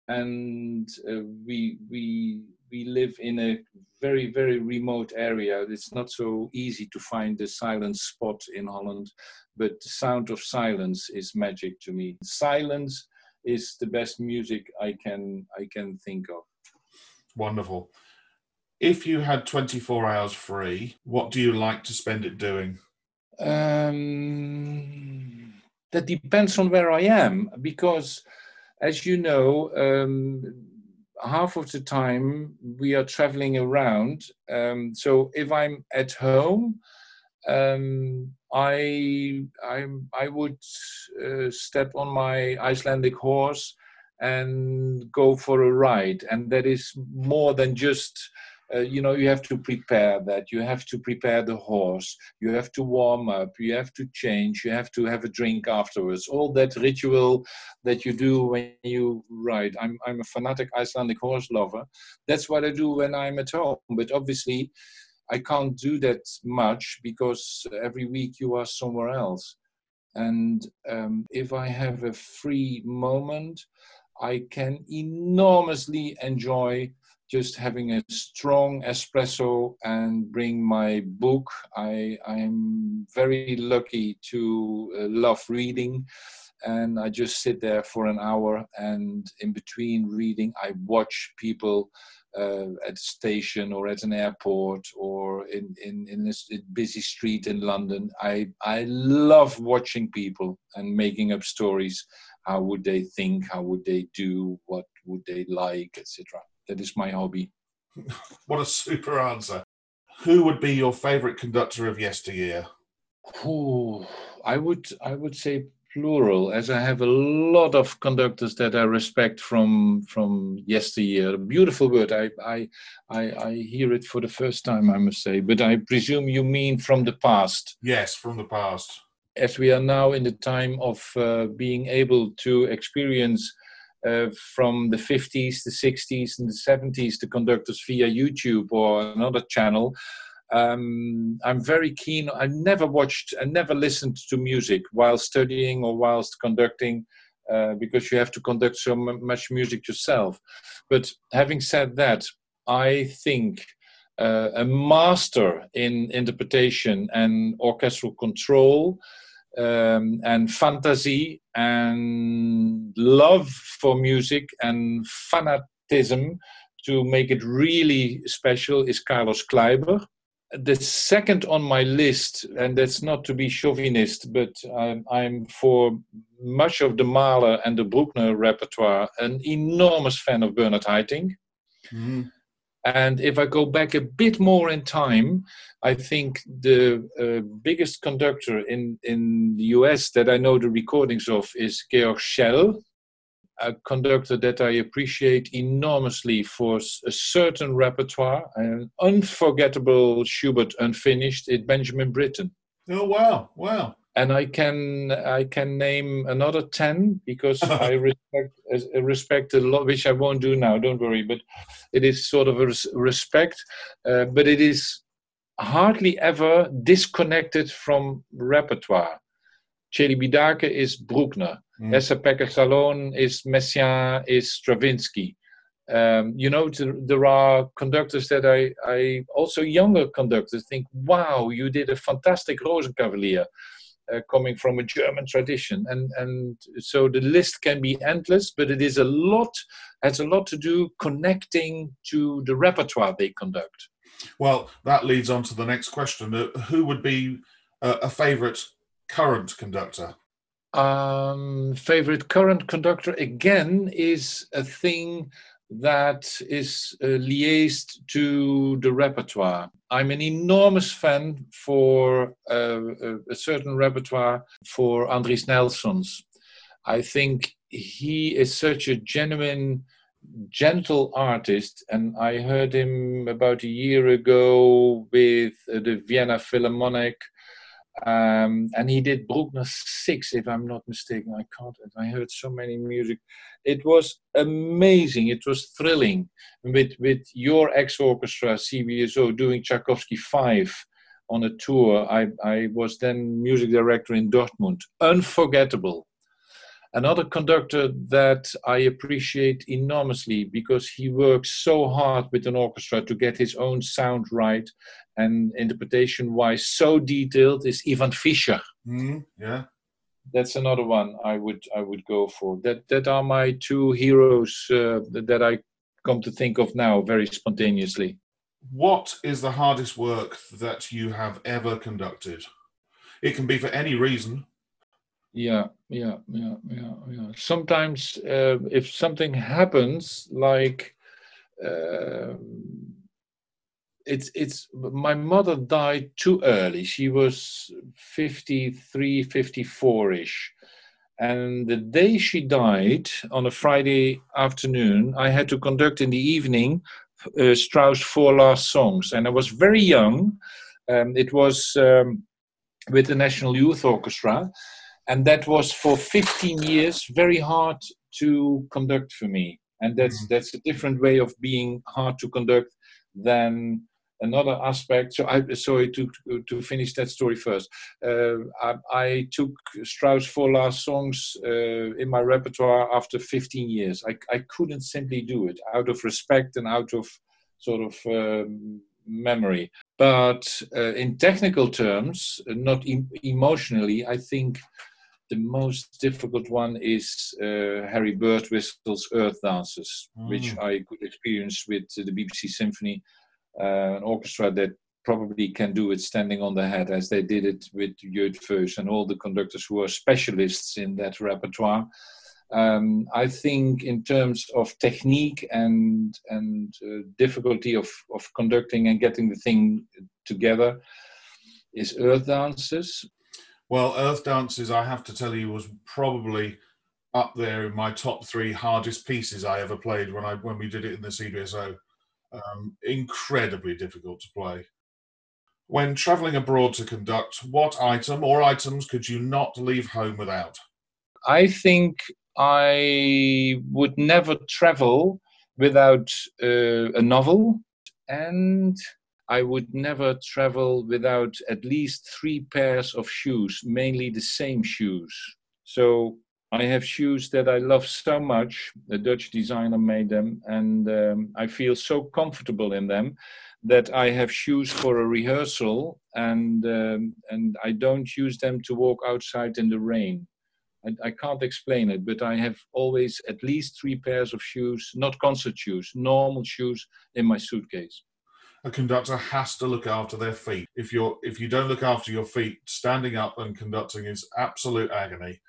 and uh, we we we live in a very very remote area. It's not so easy to find a silent spot in Holland, but the sound of silence is magic to me. Silence is the best music I can I can think of. Wonderful. If you had 24 hours free, what do you like to spend it doing? Um, that depends on where I am because, as you know, um, half of the time we are traveling around. Um, so if I'm at home, um, I, I, I would uh, step on my Icelandic horse and go for a ride. And that is more than just, uh, you know, you have to prepare that. You have to prepare the horse. You have to warm up. You have to change. You have to have a drink afterwards. All that ritual that you do when you ride. I'm, I'm a fanatic Icelandic horse lover. That's what I do when I'm at home. But obviously, I can't do that much because every week you are somewhere else. And um, if I have a free moment, I can enormously enjoy just having a strong espresso and bring my book. I am very lucky to uh, love reading and I just sit there for an hour and in between reading I watch people uh, at a station or at an airport or in, in, in a busy street in London. I, I love watching people and making up stories how would they think how would they do what would they like etc that is my hobby what a super answer who would be your favorite conductor of yesteryear Ooh, i would i would say plural, as I have a lot of conductors that I respect from from yesteryear. Beautiful word. I, I I I hear it for the first time, I must say. But I presume you mean from the past. Yes, from the past. As we are now in the time of uh, being able to experience uh, from the 50s, the 60s, and the 70s, the conductors via YouTube or another channel um, I'm very keen. I never watched, I never listened to music while studying or whilst conducting, uh, because you have to conduct so much music yourself. But having said that, I think uh, a master in interpretation and orchestral control um, and fantasy and love for music and fanatism to make it really special is Carlos Kleiber the second on my list, and that's not to be chauvinist, but I'm, I'm for much of the Mahler and the Bruckner repertoire an enormous fan of Bernard Haitink. Mm-hmm. And if I go back a bit more in time, I think the uh, biggest conductor in, in the US that I know the recordings of is Georg Szell, a conductor that I appreciate enormously for a certain repertoire, an unforgettable Schubert unfinished, is Benjamin Britten. Oh wow, wow! And I can I can name another ten because I respect respect a lot, which I won't do now. Don't worry, but it is sort of a respect, uh, but it is hardly ever disconnected from repertoire. Celibidache is Bruckner. Mm. Esa Salonen is Messiaen, is Stravinsky. Um, you know, there are conductors that I, I, also younger conductors think, wow, you did a fantastic Rosenkavalier. Uh, coming from a German tradition, and and so the list can be endless, but it is a lot has a lot to do connecting to the repertoire they conduct. Well, that leads on to the next question: uh, Who would be uh, a favourite current conductor? Um, favorite current conductor again is a thing that is uh, liaised to the repertoire. I'm an enormous fan for uh, a certain repertoire for Andris Nelsons. I think he is such a genuine, gentle artist, and I heard him about a year ago with uh, the Vienna Philharmonic um, and he did Bruckner 6, if I'm not mistaken. I can't, I heard so many music. It was amazing. It was thrilling with, with your ex orchestra, CBSO, doing Tchaikovsky 5 on a tour. I, I was then music director in Dortmund. Unforgettable. Another conductor that I appreciate enormously because he works so hard with an orchestra to get his own sound right and interpretation wise so detailed is Ivan Fischer. Mm, yeah. That's another one I would I would go for. That that are my two heroes uh, that I come to think of now very spontaneously. What is the hardest work that you have ever conducted? It can be for any reason. Yeah, yeah, yeah, yeah, yeah. Sometimes, uh, if something happens, like uh, it's it's my mother died too early. She was 53 54ish and the day she died on a friday afternoon i had to conduct in the evening uh, strauss four last songs. And i was very young. Um, it was um, with the national youth orchestra and that was for 15 years very hard to conduct for me and that's mm-hmm. that's a different way of being hard to conduct than another aspect. So I sorry to to finish that story first. Uh, I, I, took Strauss four last songs uh, in my repertoire after 15 years. I I couldn't simply do it out of respect and out of sort of um, memory. But uh, in technical terms, not e- emotionally, I think the most difficult one is uh, Harry Birtwistle's Earth Dances, mm. which I could experience with the BBC Symphony uh, an orchestra that probably can do it standing on the head as they did it with Eötvös and all the conductors who are specialists in that repertoire. Um, I think in terms of technique and and uh, difficulty of, of conducting and getting the thing together is earth dances. Well, Earth Dances, I have to tell you, was probably up there in my top three hardest pieces I ever played when I when we did it in the CBSO. Um, incredibly difficult to play. When travelling abroad to conduct, what item or items could you not leave home without? I think I would never travel without uh, a novel, and I would never travel without at least three pairs of shoes, mainly the same shoes. So I have shoes that I love so much. A Dutch designer made them, and um, I feel so comfortable in them that I have shoes for a rehearsal, and um, and I don't use them to walk outside in the rain. I, I, can't explain it, but I have always at least three pairs of shoes, not concert shoes, normal shoes in my suitcase a conductor has to look after their feet. If you're if you don't look after your feet, standing up and conducting is absolute agony.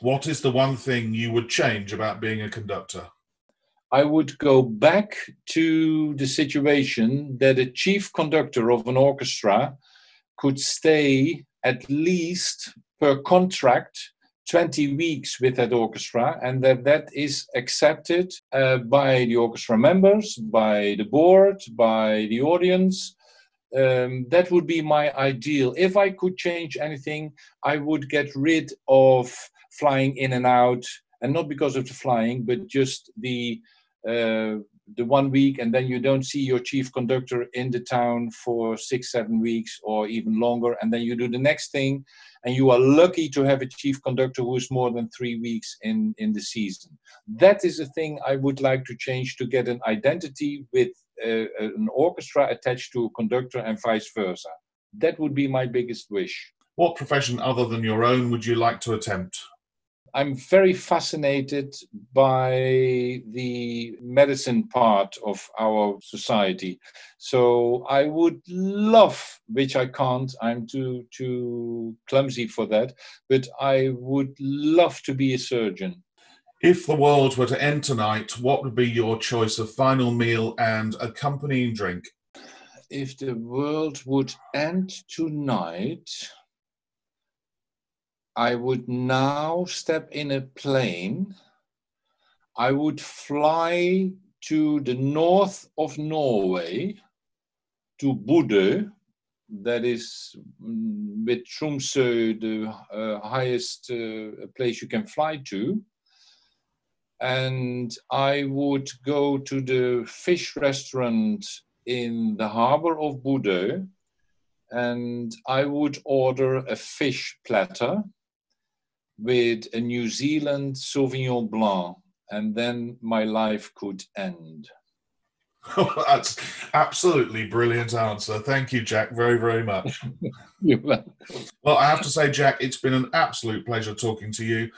What is the one thing you would change about being a conductor? I would go back to the situation that a chief conductor of an orchestra could stay at least per contract 20 weeks with that orchestra and that that is accepted uh, by the orchestra members by the board by the audience. Um, that would be my ideal. If i could change anything i would get rid of flying in and out and not because of the flying but just the uh, the one week and then you don't see your chief conductor in the town for six seven weeks or even longer and then you do the next thing and you are lucky to have a chief conductor who is more than three weeks in in the season. That is a thing i would like to change to get an identity with uh, an orchestra attached to a conductor and vice versa. That would be my biggest wish. What profession other than your own would you like to attempt I'm very fascinated by the medicine part of our society. So I would love, which I can't, I'm too too clumsy for that, but I would love to be a surgeon. If the world were to end tonight, what would be your choice of final meal and accompanying drink? If the world would end tonight, I would now step in a plane. I would fly to the north of Norway, to Bodø, that is mm, with Tromsø the uh, highest uh, place you can fly to. And I would go to the fish restaurant in the harbor of Bodø and I would order a fish platter with a New Zealand Sauvignon Blanc, and then my life could end. That's absolutely brilliant answer. Thank you, Jac, very, very much. well, I have to say, Jac, it's been an absolute pleasure talking to you,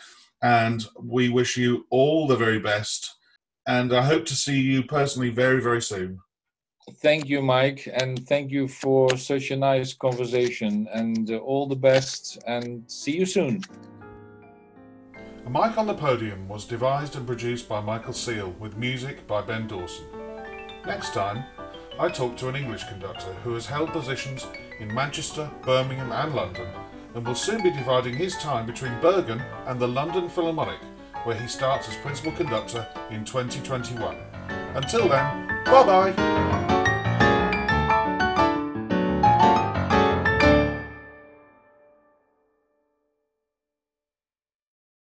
and we wish you all the very best. And I hope to see you personally very, very soon. Thank you, Mike, and thank you for such a nice conversation. And uh, all the best, and see you soon. A Mic on the Podium was devised and produced by Michael Seal with music by Ben Dawson. Next time, I talk to an English conductor who has held positions in Manchester, Birmingham, and London and will soon be dividing his time between Bergen and the London Philharmonic, where he starts as principal conductor in 2021. Until then, bye bye!